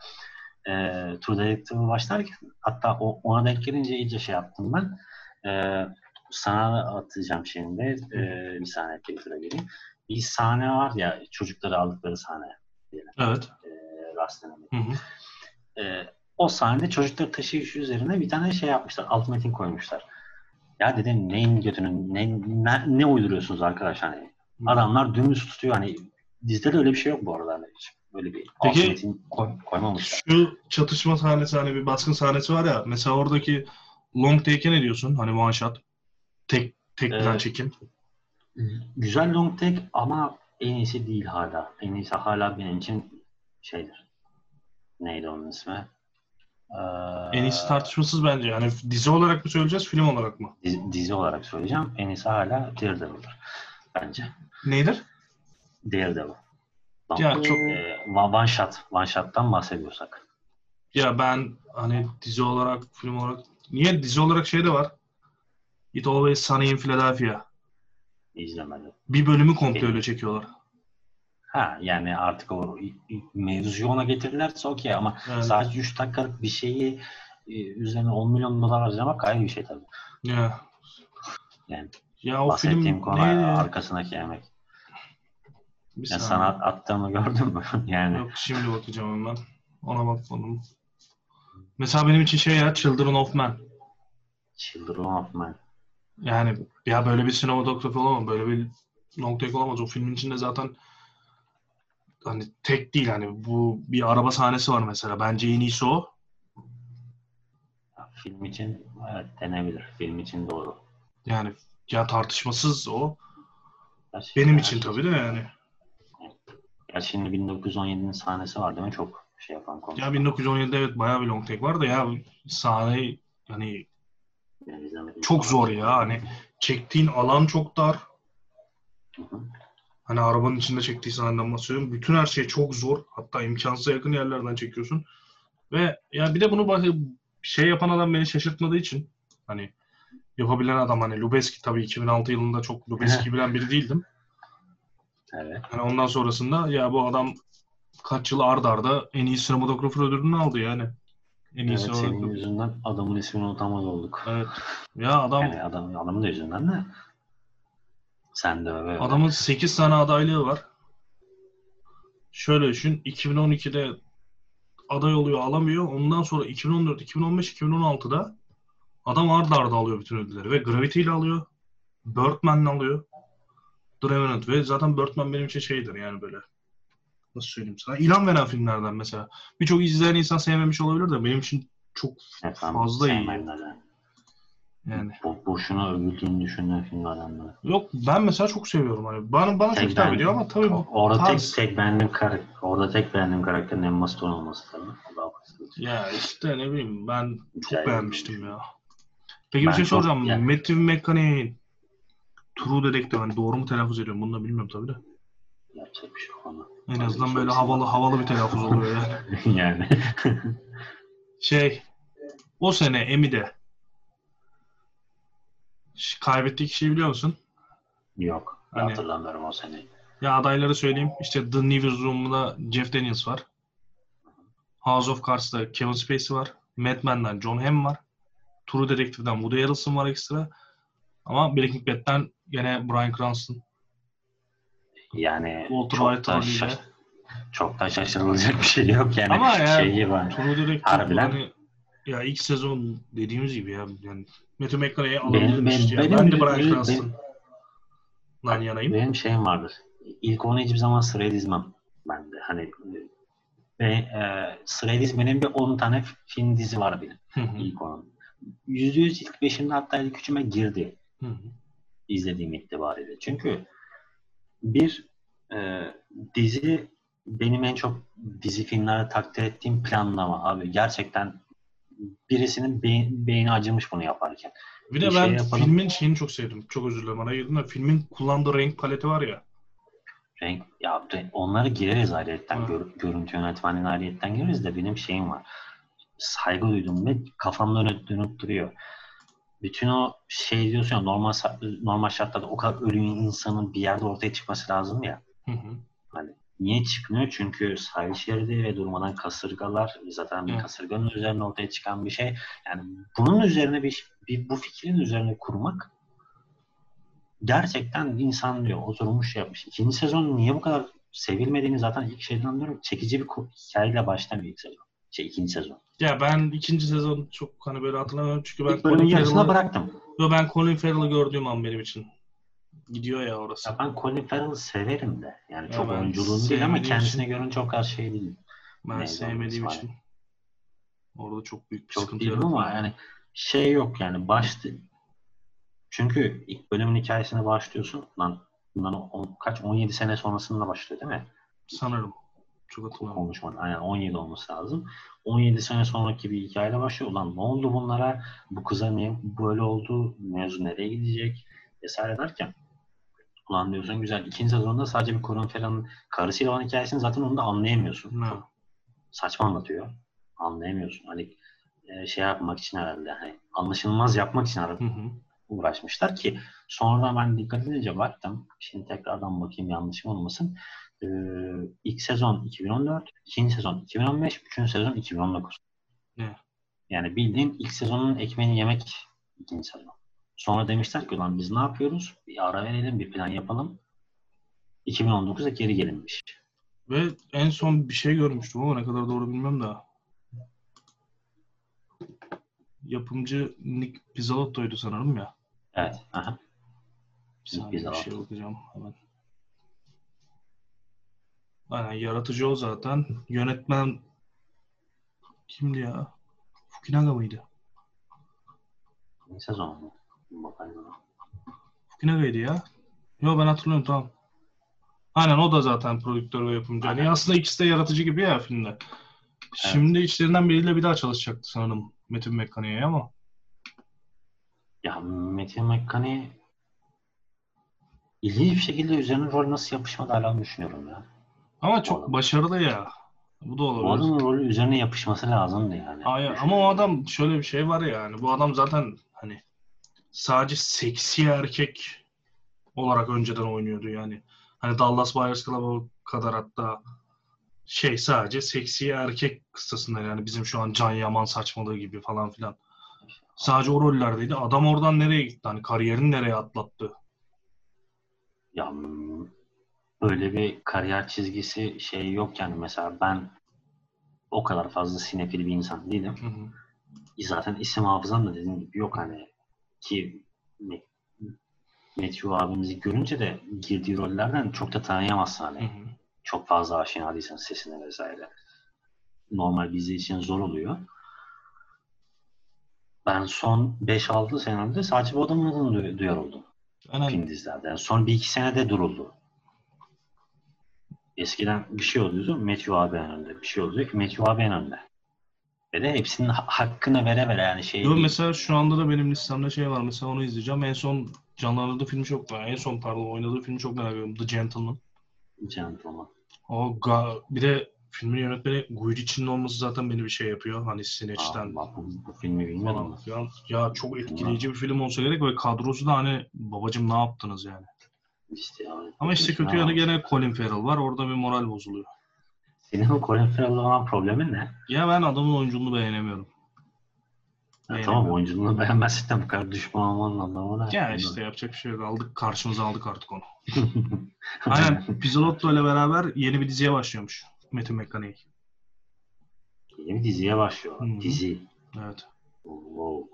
[SPEAKER 2] E, True Detective'ı başlarken hatta o, ona denk gelince iyice şey yaptım ben. E, sana atacağım şimdi. E, bir saniye Twitter'a gireyim. Bir sahne var ya çocukları aldıkları sahne.
[SPEAKER 1] evet.
[SPEAKER 2] E,
[SPEAKER 1] hı.
[SPEAKER 2] E, o sahne çocukları taşıyış üzerine bir tane şey yapmışlar. Alt metin koymuşlar. Ya dedim neyin götünün ne, ne, ne uyduruyorsunuz arkadaş hani adamlar dümdüz tutuyor hani dizide de öyle bir şey yok bu arada hani hiç böyle bir
[SPEAKER 1] Peki-
[SPEAKER 2] alt metin koy, koymamışlar.
[SPEAKER 1] Şu çatışma sahnesi hani bir baskın sahnesi var ya mesela oradaki long take'e ne diyorsun? Hani one shot. Tek tek plan
[SPEAKER 2] Evet.
[SPEAKER 1] çekim.
[SPEAKER 2] Güzel long take ama en iyisi değil hala. En iyisi hala benim için şeydir. Neydi onun ismi? Ee,
[SPEAKER 1] En iyisi tartışmasız bence. Yani dizi olarak mı söyleyeceğiz, film olarak mı?
[SPEAKER 2] dizi, dizi olarak söyleyeceğim. En iyisi hala Daredevil'dır. Bence.
[SPEAKER 1] Neydir?
[SPEAKER 2] Daredevil.
[SPEAKER 1] Ya
[SPEAKER 2] Long-
[SPEAKER 1] çok-
[SPEAKER 2] e, one shot. One shot'tan bahsediyorsak.
[SPEAKER 1] Ya ben hani dizi olarak, film olarak niye dizi olarak şey de var. It Always Sunny in Philadelphia.
[SPEAKER 2] izlemedim.
[SPEAKER 1] Bir bölümü komple öyle çekiyorlar.
[SPEAKER 2] Ha yani artık o mevzuyu ona getirirlerse okey ama
[SPEAKER 1] Yani,
[SPEAKER 2] sadece 3 dakikalık bir şeyi e, üzerine 10 milyon dolar harcamak ayrı bir şey tabii.
[SPEAKER 1] ya.
[SPEAKER 2] Yani
[SPEAKER 1] Ya o
[SPEAKER 2] bahsettiğim
[SPEAKER 1] film
[SPEAKER 2] konu
[SPEAKER 1] neydi?
[SPEAKER 2] arkasındaki emek.
[SPEAKER 1] Bir
[SPEAKER 2] Ya sana at- attığımı gördün mü? yani
[SPEAKER 1] Yok şimdi bakacağım hemen. Ona bakmadım. Mesela benim için şey ya Children of Men.
[SPEAKER 2] Children of Man.
[SPEAKER 1] Yani ya böyle bir sinematografi olamaz. Böyle bir take olamaz. O filmin içinde zaten hani tek değil hani bu bir araba sahnesi var mesela. Bence en iyisi o.
[SPEAKER 2] Film için evet denebilir. Film için doğru.
[SPEAKER 1] Yani ya tartışmasız o.
[SPEAKER 2] Gerçi-
[SPEAKER 1] Benim için tabii de yani.
[SPEAKER 2] Ya şimdi 1917'nin sahnesi var değil mi? Çok şey yapan konu.
[SPEAKER 1] Ya 1917'de evet bayağı bir long take var da ya sahne hani
[SPEAKER 2] izlemedim.
[SPEAKER 1] çok zor ya. Hani çektiğin alan çok dar.
[SPEAKER 2] Hı hı.
[SPEAKER 1] Hani arabanın içinde çektiği sahneden bahsediyorum. Bütün her şey çok zor. Hatta imkansıza yakın yerlerden çekiyorsun. Ve ya bir de bunu şey yapan adam beni şaşırtmadığı için hani yapabilen adam hani Lubeski tabii 2006 yılında çok Lubeski bilen biri değildim.
[SPEAKER 2] Evet.
[SPEAKER 1] Hani ondan sonrasında ya bu adam kaç yıl ard arda en iyi sinematografer ödülünü aldı yani. En iyi
[SPEAKER 2] Evet senin yüzünden adamın ismini unutamaz olduk.
[SPEAKER 1] Evet. Ya adam
[SPEAKER 2] Yani adam, adamın da yüzünden de. Sen de öyle.
[SPEAKER 1] Adamın 8 tane adaylığı var. Şöyle düşün. 2012'de aday oluyor alamıyor. Ondan sonra 2014, 2015, 2016'da adam arda arda alıyor bütün ödülleri. Ve Gravity ile alıyor. Birdman'le alıyor. The Revenant. Ve zaten Birdman benim için şeydir yani böyle. Nasıl söyleyeyim sana? İlham veren filmlerden mesela. Birçok izleyen insan sevmemiş olabilir de benim için çok
[SPEAKER 2] Efendim,
[SPEAKER 1] fazla iyi.
[SPEAKER 2] sevmeyenlerden.
[SPEAKER 1] Yani.
[SPEAKER 2] Bo boşuna övüldüğünü düşündüğüm filmlerden biri.
[SPEAKER 1] Yok ben mesela çok seviyorum. Hani bana, bana çok
[SPEAKER 2] Tek
[SPEAKER 1] hitap ediyor ama tabii
[SPEAKER 2] O- Orada
[SPEAKER 1] tarz.
[SPEAKER 2] tek tek beğendiğim karakter, orada tek beğendiğim karakterin Emma Stone olması tabii.
[SPEAKER 1] Ya işte ne bileyim ben çok
[SPEAKER 2] Güzel.
[SPEAKER 1] beğenmiştim ya. Peki
[SPEAKER 2] Ben
[SPEAKER 1] bir şey
[SPEAKER 2] çok-
[SPEAKER 1] soracağım.
[SPEAKER 2] yani-
[SPEAKER 1] Matthew McConaughey'in True Detective hani doğru mu telaffuz ediyorum bunu da bilmiyorum tabii de.
[SPEAKER 2] Yapacak bir şey yok ona.
[SPEAKER 1] En azından böyle havalı havalı bir telaffuz oluyor yani.
[SPEAKER 2] yani.
[SPEAKER 1] Şey o sene Emmy'de ş- kaybettiği kişiyi biliyor musun?
[SPEAKER 2] yok.
[SPEAKER 1] Hani-
[SPEAKER 2] Hatırlamıyorum o seneyi.
[SPEAKER 1] Ya adayları söyleyeyim. İşte The Newsroom'da Jeff Daniels var. House of Cards'da Kevin Spacey var. Mad Men'den John Hamm var. True Detective'den Woody Harrelson var ekstra. Ama Breaking Bad'den gene Bryan Cranston.
[SPEAKER 2] Yani
[SPEAKER 1] Walter
[SPEAKER 2] çok
[SPEAKER 1] White
[SPEAKER 2] da, şaş- çok da şaşırılacak bir şey yok yani.
[SPEAKER 1] Ama ya-
[SPEAKER 2] şey gibi.
[SPEAKER 1] True Detective
[SPEAKER 2] Harbiden.
[SPEAKER 1] hani ya ilk sezon dediğimiz gibi ya yani Matthew McConaughey'i
[SPEAKER 2] Benim-
[SPEAKER 1] alabilirmiş
[SPEAKER 2] benim-
[SPEAKER 1] ya.
[SPEAKER 2] benim-
[SPEAKER 1] ben de
[SPEAKER 2] benim-
[SPEAKER 1] Cranston'dan yanayım.
[SPEAKER 2] Benim şeyim vardır. İlk onu hiçbir zaman sıraya dizmem. Ben de hani ve e, sıraya dizmenin bir 10 tane film dizi var benim.
[SPEAKER 1] Hı hı,
[SPEAKER 2] İlk onun. Yüzde yüz ilk beşimde hatta ilk üçüme girdi. izlediğim itibariyle. Çünkü bir e, dizi benim en çok dizi filmlerde takdir ettiğim planlama abi. Gerçekten birisinin beyin, beyni acımış bunu yaparken.
[SPEAKER 1] Bir de
[SPEAKER 2] Bir
[SPEAKER 1] ben
[SPEAKER 2] şey yapalım.
[SPEAKER 1] filmin şeyini çok sevdim. Çok özür dilerim araya girdim de filmin kullandığı renk paleti var ya.
[SPEAKER 2] Renk, ya onları gireriz ayrıyetten. Gör, görüntü yönetmenliğine ayrıyetten gireriz de benim şeyim var. Saygı duydum ve kafamda dönüp, dönüp duruyor. Bütün o şey diyorsun ya normal normal şartlarda o kadar ölü insanın bir yerde ortaya çıkması lazım ya.
[SPEAKER 1] Hı hı.
[SPEAKER 2] Niye çıkmıyor? Çünkü sahil şeridi ve durmadan kasırgalar zaten bir kasırganın üzerine ortaya çıkan bir şey. Yani bunun üzerine bir, bir bu fikrin üzerine kurmak gerçekten insan diyor oturmuş yapmış. İkinci sezon niye bu kadar sevilmediğini zaten ilk şeyden anlıyorum. Çekici bir hikayeyle başlamıyor ilk sezon. Şey ikinci sezon.
[SPEAKER 1] Ya ben ikinci sezon çok hani böyle hatırlamıyorum çünkü ben
[SPEAKER 2] İlk bölümün yarısına bıraktım.
[SPEAKER 1] Yo, ben Colin Farrell'ı gördüğüm an benim için gidiyor ya orası.
[SPEAKER 2] Ya ben Colin Farrell'ı severim de. Yani
[SPEAKER 1] Ya
[SPEAKER 2] çok
[SPEAKER 1] ben
[SPEAKER 2] oyunculuğunu değil ama kendisine
[SPEAKER 1] için-
[SPEAKER 2] göre çok her şey değil.
[SPEAKER 1] Ben
[SPEAKER 2] Neydi
[SPEAKER 1] sevmediğim için orada çok büyük bir
[SPEAKER 2] Çok
[SPEAKER 1] sıkıntı yarattı.
[SPEAKER 2] ama yani şey yok yani başta çünkü ilk bölümün hikayesine başlıyorsun. Lan bundan on, kaç 17 sene sonrasında başlıyor değil mi?
[SPEAKER 1] Sanırım. Çok hatırlamıyorum.
[SPEAKER 2] konuşmanın. Yani 17 olması lazım. 17 sene sonraki bir hikayeyle başlıyor. Ulan ne oldu bunlara? Bu kıza niye böyle oldu? Mevzu nereye gidecek? Vesaire derken ulan diyorsun güzel. İkinci sezonda sadece bir Colin Farrell'ın karısıyla olan hikayesini zaten onu da anlayamıyorsun.
[SPEAKER 1] Ne?
[SPEAKER 2] Saçma anlatıyor. Anlayamıyorsun. Hani e, şey yapmak için herhalde hani anlaşılmaz yapmak için herhalde
[SPEAKER 1] Hı hı.
[SPEAKER 2] uğraşmışlar ki sonradan ben dikkat edince baktım. Şimdi tekrardan bakayım yanlışım olmasın. Ee, ilk sezon 2014, ikinci sezon 2015, üçüncü sezon 2019.
[SPEAKER 1] Ne?
[SPEAKER 2] Yani bildiğin ilk sezonun ekmeğini yemek ikinci sezon. Sonra demişler ki ulan biz ne yapıyoruz? Bir ara verelim, bir plan yapalım. 2019'da geri gelinmiş.
[SPEAKER 1] Ve en son bir şey görmüştüm ama ne kadar doğru bilmem de. Yapımcı Nick Pizzolatto'ydu sanırım ya.
[SPEAKER 2] Evet. Aha.
[SPEAKER 1] Bir saniye bir
[SPEAKER 2] Pizzalotto.
[SPEAKER 1] şey bakacağım hemen. Aynen yaratıcı o zaten. Yönetmen kimdi ya? Fukunaga mıydı?
[SPEAKER 2] Yeni sezon mu? Bakalım. ona.
[SPEAKER 1] Ya. Yo ben hatırlıyorum tamam. Aynen o da zaten prodüktör ve yapımcı. Yani
[SPEAKER 2] Aynen.
[SPEAKER 1] aslında ikisi de yaratıcı gibi ya filmde. Şimdi içlerinden biriyle bir daha çalışacaktı sanırım Metin Mekani'ye ama.
[SPEAKER 2] Ya Metin McCanny ilginç bir şekilde üzerine rol nasıl yapışmadı hala düşünüyorum ya.
[SPEAKER 1] Ama çok
[SPEAKER 2] Oğlum.
[SPEAKER 1] başarılı ya. Bu da
[SPEAKER 2] Bu
[SPEAKER 1] olabilir.
[SPEAKER 2] adamın rolü üzerine yapışması lazımdı yani.
[SPEAKER 1] Hayır, ama o adam şöyle bir şey var ya yani bu adam zaten hani sadece seksi erkek olarak önceden oynuyordu yani. Hani Dallas Buyers Club kadar hatta şey sadece seksi erkek kıstasında yani bizim şu an Can Yaman saçmalığı gibi falan filan. Sadece o rollerdeydi. Adam oradan nereye gitti? Hani kariyerini nereye atlattı?
[SPEAKER 2] Ya böyle bir kariyer çizgisi şey yok yani mesela ben o kadar fazla sinefil bir insan değilim.
[SPEAKER 1] Hı hı.
[SPEAKER 2] Zaten isim hafızam da dediğim gibi yok hani ki Matthew abimizi görünce de girdiği rollerden çok da tanıyamazsın hani.
[SPEAKER 1] Hı hı.
[SPEAKER 2] çok fazla aşina değilsen sesine vesaire. Normal bir için zor oluyor. Ben son 5-6 senemde sadece bu adamın adını duy- duyar oldum.
[SPEAKER 1] Aynen.
[SPEAKER 2] Film dizilerde. Yani son 1-2 senede duruldu. Eskiden bir şey oluyordu. Matthew abi en önde. Bir şey oluyor ki Matthew abi en önde. De hepsinin ha- hakkını vere vere yani şey
[SPEAKER 1] Yo,
[SPEAKER 2] değil.
[SPEAKER 1] mesela şu anda da benim listemde şey var. Mesela onu izleyeceğim. En son canlandırdığı filmi çok En son pardon oynadığı filmi çok merak ediyorum. The Gentleman.
[SPEAKER 2] Gentleman.
[SPEAKER 1] O ga- bir de filmin yönetmeni Guy Ritchie'nin olması zaten beni bir şey yapıyor. Hani Snatch'ten
[SPEAKER 2] Aa, bu, bu filmi bilmiyordum.
[SPEAKER 1] falan filan. Ya çok etkileyici bir film olsa gerek ve kadrosu da hani babacım ne yaptınız yani.
[SPEAKER 2] İşte yani.
[SPEAKER 1] Ama işte kötü yanı gene Colin Farrell var. Orada bir moral bozuluyor.
[SPEAKER 2] Senin o Colin Farrell'la olan problemin ne?
[SPEAKER 1] Ya ben adamın oyunculuğunu beğenemiyorum.
[SPEAKER 2] Ya tamam oyunculuğunu beğenmezsen bu kadar düşman olmanın anlamı ne?
[SPEAKER 1] Ya işte yapacak bir şey yok. Aldık karşımıza aldık artık onu. Aynen Pizzolotto ile beraber yeni bir diziye başlıyormuş. Metin McConaughey.
[SPEAKER 2] Yeni bir diziye başlıyor.
[SPEAKER 1] Hı hı.
[SPEAKER 2] Dizi.
[SPEAKER 1] Evet.
[SPEAKER 2] Wow.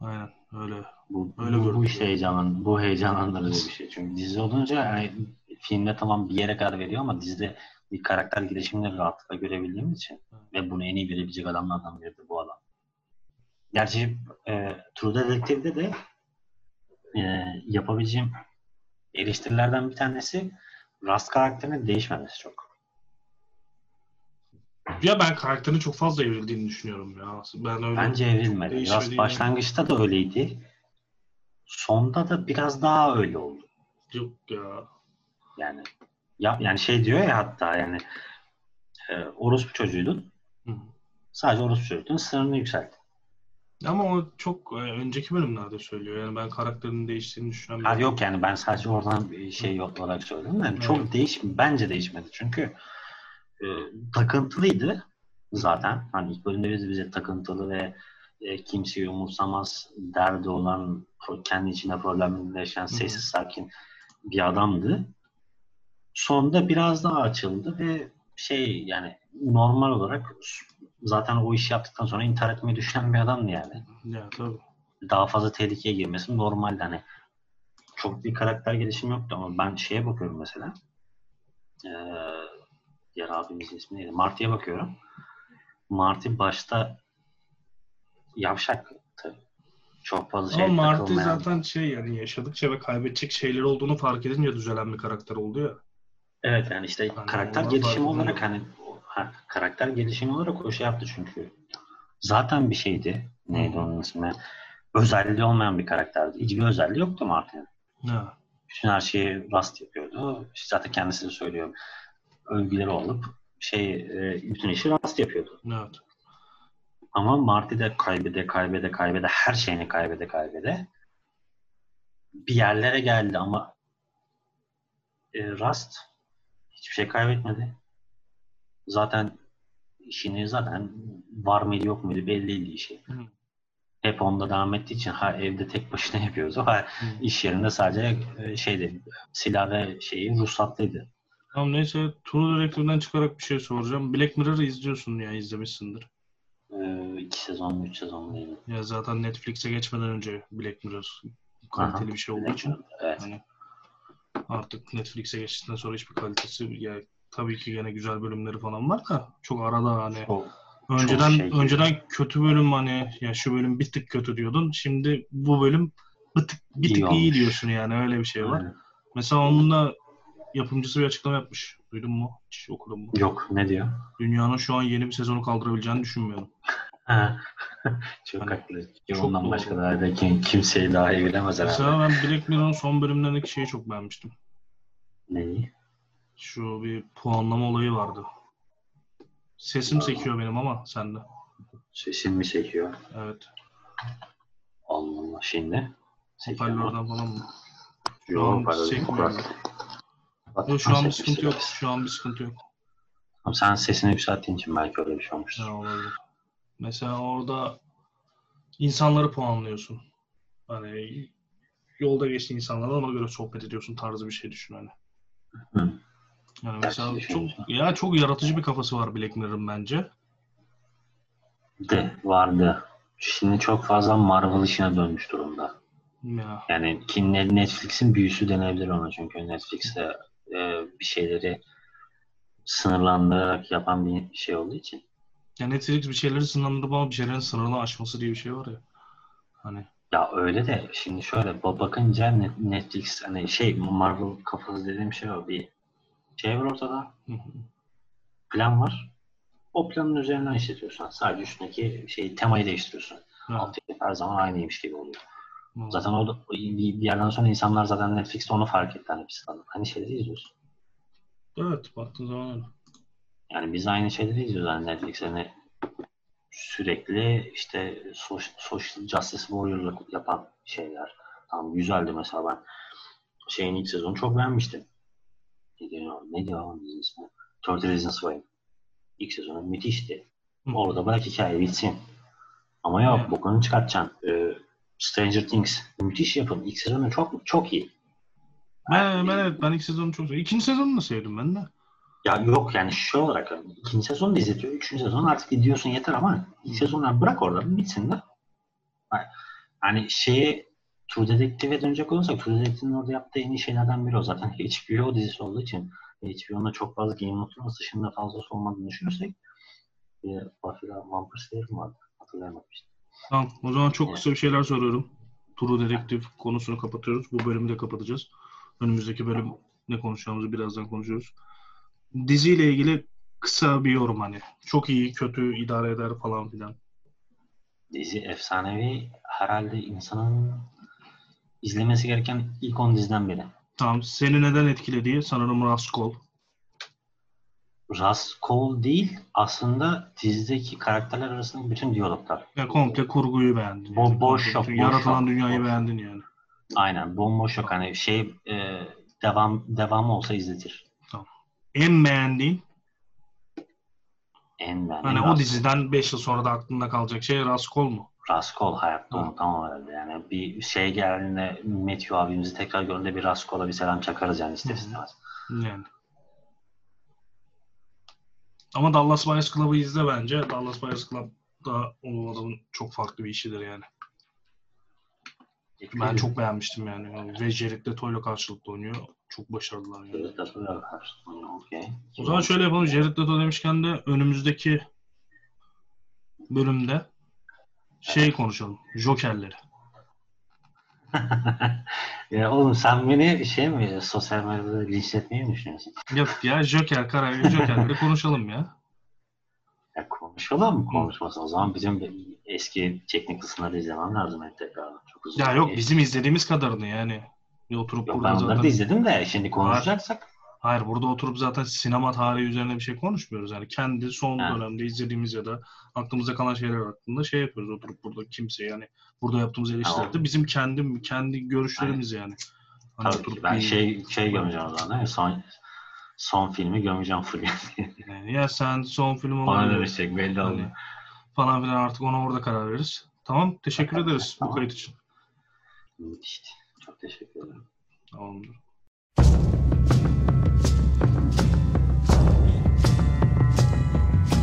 [SPEAKER 1] Aynen öyle.
[SPEAKER 2] Bu,
[SPEAKER 1] Öyle
[SPEAKER 2] bu, bu işte heyecanlan, bu heyecanlandırıcı bir şey. Çünkü dizi olunca yani filmde tamam bir yere kadar veriyor ama dizide bir karakter gelişimini rahatlıkla görebildiğimiz için ve bunu en iyi verebilecek adamlardan biri de bu adam. Gerçi e, True Detective'de de e, yapabileceğim eleştirilerden bir tanesi Rust karakterinin değişmemesi çok.
[SPEAKER 1] Ya ben karakterin çok fazla evrildiğini düşünüyorum ya. Ben öyle
[SPEAKER 2] Bence evrilmedi. Rust başlangıçta da öyleydi. Sonda da biraz daha öyle oldu.
[SPEAKER 1] yok ya.
[SPEAKER 2] Yani ya, yani şey diyor ya hatta yani e, orospu çocuğuydun.
[SPEAKER 1] Hı.
[SPEAKER 2] Sadece orospu çocuğuydun. Sınırını yükselt.
[SPEAKER 1] Ama o çok e, önceki bölümlerde söylüyor. Yani ben karakterinin değiştiğini
[SPEAKER 2] Ha,
[SPEAKER 1] düşünemiyorum.
[SPEAKER 2] yok yani ben sadece oradan bir şey yok olarak söyledim. Yani çok
[SPEAKER 1] Evet.
[SPEAKER 2] değiş bence değişmedi. Çünkü e, takıntılıydı zaten. Hani ilk bölümde biz bize takıntılı ve e, kimseyi umursamaz derdi olan kendi içinde problemleri yaşayan sessiz sakin bir adamdı. Sonda biraz daha açıldı ve şey yani normal olarak zaten o işi yaptıktan sonra intihar etmeyi düşünen bir adamdı yani.
[SPEAKER 1] Ya tabii.
[SPEAKER 2] Daha fazla tehlikeye girmesi normaldi hani. Çok bir karakter gelişimi yoktu ama ben şeye bakıyorum mesela. Ee, diğer abimizin ismi neydi? Marty'ye bakıyorum. Marty başta yavşak tabii. Çok fazla şey
[SPEAKER 1] Ama Marty zaten şey yani yaşadıkça ve kaybedecek şeyleri olduğunu fark edince düzelen bir karakter oldu ya.
[SPEAKER 2] Evet yani işte
[SPEAKER 1] Hani
[SPEAKER 2] karakter gelişimi olarak hani ha, karakter gelişimi olarak o şey yaptı çünkü. Zaten bir şeydi. Neydi onun ismi? Özelliği olmayan bir karakterdi. Hiçbir özelliği yoktu Martin'in.
[SPEAKER 1] Ha.
[SPEAKER 2] Bütün her şeyi Rust yapıyordu. İşte zaten kendisi de söylüyor. Övgüleri olup şey e, bütün işi Rust yapıyordu.
[SPEAKER 1] Evet.
[SPEAKER 2] Ama Marty de kaybede kaybede kaybede her şeyini kaybede kaybede bir yerlere geldi ama e, Rust hiçbir şey kaybetmedi. Zaten işini zaten var mıydı yok muydu belliydi işi.
[SPEAKER 1] Hı.
[SPEAKER 2] Hep onda devam ettiği için ha evde tek başına yapıyoruz ama iş yerinde sadece e, şeydi silah ve şeyi ruhsatlıydı.
[SPEAKER 1] Tamam neyse True Detective'den çıkarak bir şey soracağım. Black Mirror'ı izliyorsun ya izlemişsindir.
[SPEAKER 2] Ee, iki sezon, üç sezon değil.
[SPEAKER 1] Ya zaten Netflix'e geçmeden önce Black Mirror kaliteli
[SPEAKER 2] Aha.
[SPEAKER 1] bir şey olduğu için
[SPEAKER 2] Evet.
[SPEAKER 1] hani artık Netflix'e geçtikten sonra hiçbir kalitesi ya tabii ki gene güzel bölümleri falan var da çok arada hani
[SPEAKER 2] O,
[SPEAKER 1] önceden
[SPEAKER 2] şey gibi.
[SPEAKER 1] önceden kötü bölüm hani ya şu bölüm bir tık kötü diyordun. Şimdi bu bölüm bir tık bir
[SPEAKER 2] İyi
[SPEAKER 1] tık iyi
[SPEAKER 2] olmuş.
[SPEAKER 1] diyorsun yani öyle bir şey var.
[SPEAKER 2] Aynen.
[SPEAKER 1] Mesela onun da yapımcısı bir açıklama yapmış. Duydun mu? Hiç okudun mu?
[SPEAKER 2] Yok ne diyor?
[SPEAKER 1] Dünyanın şu an yeni bir sezonu kaldırabileceğini düşünmüyorum.
[SPEAKER 2] Ha. Çok
[SPEAKER 1] Hani
[SPEAKER 2] haklı. Ondan
[SPEAKER 1] doğru.
[SPEAKER 2] başka da kim, kimseyi daha iyi bilemez herhalde.
[SPEAKER 1] Mesela ben Black Mirror'ın son bölümlerindeki şeyi çok beğenmiştim.
[SPEAKER 2] Neyi?
[SPEAKER 1] Şu bir puanlama olayı vardı. Sesim sekiyor benim ama sende.
[SPEAKER 2] Sesin mi çekiyor?
[SPEAKER 1] Evet.
[SPEAKER 2] Allah Allah şimdi. Sekiyor?
[SPEAKER 1] Hoparlörden falan mı?
[SPEAKER 2] Yok,
[SPEAKER 1] an
[SPEAKER 2] hoparlör değil,
[SPEAKER 1] sekmiyor.
[SPEAKER 2] Murat. Bak,
[SPEAKER 1] Yok şu an bir sıkıntı yok. Şu an bir sıkıntı yok.
[SPEAKER 2] Sen sesini yükselttiğin için belki öyle bir şey olmuştur.
[SPEAKER 1] Ne olabilir? Mesela orada insanları puanlıyorsun. Hani yolda geçtiğin insanlarla ona göre sohbet ediyorsun tarzı bir şey düşün hani.
[SPEAKER 2] Hı.
[SPEAKER 1] Yani mesela çok
[SPEAKER 2] düşünüyorsun.
[SPEAKER 1] ya çok yaratıcı bir kafası var Black Mirror'ın bence.
[SPEAKER 2] De vardı. Şimdi çok fazla Marvel işine dönmüş durumda.
[SPEAKER 1] Ya.
[SPEAKER 2] Yani ki Ne- Netflix'in büyüsü denebilir ona çünkü Netflix'te e, bir şeyleri sınırlandırarak yapan bir şey olduğu için.
[SPEAKER 1] Ya Netflix bir şeyleri sınırlandırıp ama bir şeylerin sınırını aşması diye bir şey var ya. Hani
[SPEAKER 2] Ya öyle de şimdi şöyle ba- bakınca Net- Netflix hani şey Marvel kafası dediğim şey o bir şey var ortada plan var. O planın üzerinden işletiyorsun. Sadece üstündeki şey temayı değiştiriyorsun. Altyapı her zaman aynıymış gibi oluyor.
[SPEAKER 1] Hı.
[SPEAKER 2] Zaten orada bir, bir yerden sonra insanlar zaten Netflix'te onu fark etti. Hani aynı şeyleri izliyoruz.
[SPEAKER 1] Evet baktığın zaman öyle.
[SPEAKER 2] Yani biz aynı şeyleri izliyoruz. Hani Netflix hani sürekli işte social justice warrior'lık yapan şeyler. Tamam güzeldi mesela ben şeyin ilk sezonu çok beğenmiştim. Ne diyor, ne diyor onun dizinin ismi? 30 Reasons Why. İlk sezonu müthişti. Orada bırak hikaye bitsin. Ama yok
[SPEAKER 1] Evet.
[SPEAKER 2] bokunu çıkartacaksın. Ee, Stranger Things müthiş yapım. İlk sezonu çok çok iyi.
[SPEAKER 1] Ben, ben evet ben ilk sezonu çok sevdim. İkinci sezonu da sevdim ben de.
[SPEAKER 2] Ya yok yani şu olarak yani ikinci sezonu da izletiyor. Üçüncü sezon artık gidiyorsun yeter ama ilk sezonlar bırak orada bitsin de. Yani şeye True Detective'e dönecek olursak True Detective'in orada yaptığı en iyi şeylerden biri o zaten. HBO dizisi olduğu için HBO'nda çok fazla Game of Thrones dışında fazla olmadığını düşünürsek bir Buffy'la Vampire Slayer vardı? Hatırlayamadım işte.
[SPEAKER 1] Tamam o zaman çok kısa bir şeyler soruyorum. True Detective konusunu kapatıyoruz. Bu bölümü de kapatacağız. Önümüzdeki bölüm ne konuşacağımızı birazdan konuşuyoruz. Diziyle ilgili kısa bir yorum hani. Çok iyi, kötü, idare eder falan filan.
[SPEAKER 2] Dizi efsanevi herhalde insanın izlemesi gereken ilk 10 diziden biri.
[SPEAKER 1] Tamam. Seni neden etkilediği sanırım Raskol.
[SPEAKER 2] Rust Cole değil aslında dizideki karakterler arasındaki bütün diyaloglar.
[SPEAKER 1] Ya komple kurguyu beğendin.
[SPEAKER 2] Bo- boş yok, boş
[SPEAKER 1] Yaratılan
[SPEAKER 2] yok,
[SPEAKER 1] dünyayı
[SPEAKER 2] boş
[SPEAKER 1] beğendin yani.
[SPEAKER 2] Aynen bomboş yok hani şey e, devam devamı olsa izletir.
[SPEAKER 1] En beğendiğin
[SPEAKER 2] En ben
[SPEAKER 1] hani o diziden 5 yıl sonra da aklında kalacak şey Raskol mu?
[SPEAKER 2] Rust Cole hayatta
[SPEAKER 1] Ha.
[SPEAKER 2] unutamam herhalde yani bir şey geldiğinde Matthew abimizi tekrar gördüğünde bir Rust Cole'a bir selam çakarız yani ister istemez.
[SPEAKER 1] Yani. Ama Dallas Buyers Club'ı izle bence. Dallas Buyers Club da o adamın çok farklı bir işidir yani. Ben çok beğenmiştim yani. yani ve Jared Leto ile karşılıklı oynuyor. Çok başarılılar yani.
[SPEAKER 2] Evet, hatırlıyorum. Okey.
[SPEAKER 1] O zaman şöyle yapalım. Jared Leto demişken de önümüzdeki bölümde şey konuşalım. Jokerleri.
[SPEAKER 2] ya oğlum sen beni şey mi sosyal medyada linçletmeyi mi düşünüyorsun?
[SPEAKER 1] Yok ya Joker, karar Jokerleri konuşalım ya.
[SPEAKER 2] Ya konuşalım mı konuşması? O zaman bizim eski teknik kısımları izlemem lazım hep tekrar. Çok uzun.
[SPEAKER 1] Ya yok bizim izlediğimiz kadarını yani. Bir oturup
[SPEAKER 2] Yok
[SPEAKER 1] burada
[SPEAKER 2] ben onları
[SPEAKER 1] zaten...
[SPEAKER 2] da izledim de şimdi konuşacaksak
[SPEAKER 1] Hayır burada oturup zaten sinema tarihi üzerine bir şey konuşmuyoruz. Yani kendi son
[SPEAKER 2] Ha.
[SPEAKER 1] dönemde izlediğimiz ya da aklımızda kalan şeyler hakkında şey yapıyoruz oturup burada kimse yani burada yaptığımız eleştirilerde
[SPEAKER 2] Tamam.
[SPEAKER 1] bizim kendi kendi görüşlerimiz yani. Hani
[SPEAKER 2] tabii ki
[SPEAKER 1] oturup
[SPEAKER 2] ben
[SPEAKER 1] bir-
[SPEAKER 2] şey şey gömeceğim o zaman değil mi? Son, son filmi gömeceğim full.
[SPEAKER 1] Yani ya sen son film
[SPEAKER 2] Bana
[SPEAKER 1] olabilir
[SPEAKER 2] dönüşecek belli
[SPEAKER 1] hani
[SPEAKER 2] olmuyor.
[SPEAKER 1] Falan filan artık ona orada karar veririz. Tamam teşekkür
[SPEAKER 2] Bakalım.
[SPEAKER 1] ederiz bu
[SPEAKER 2] Tamam.
[SPEAKER 1] kayıt için.
[SPEAKER 2] İşte, çok teşekkür ederim.
[SPEAKER 1] Tamamdır.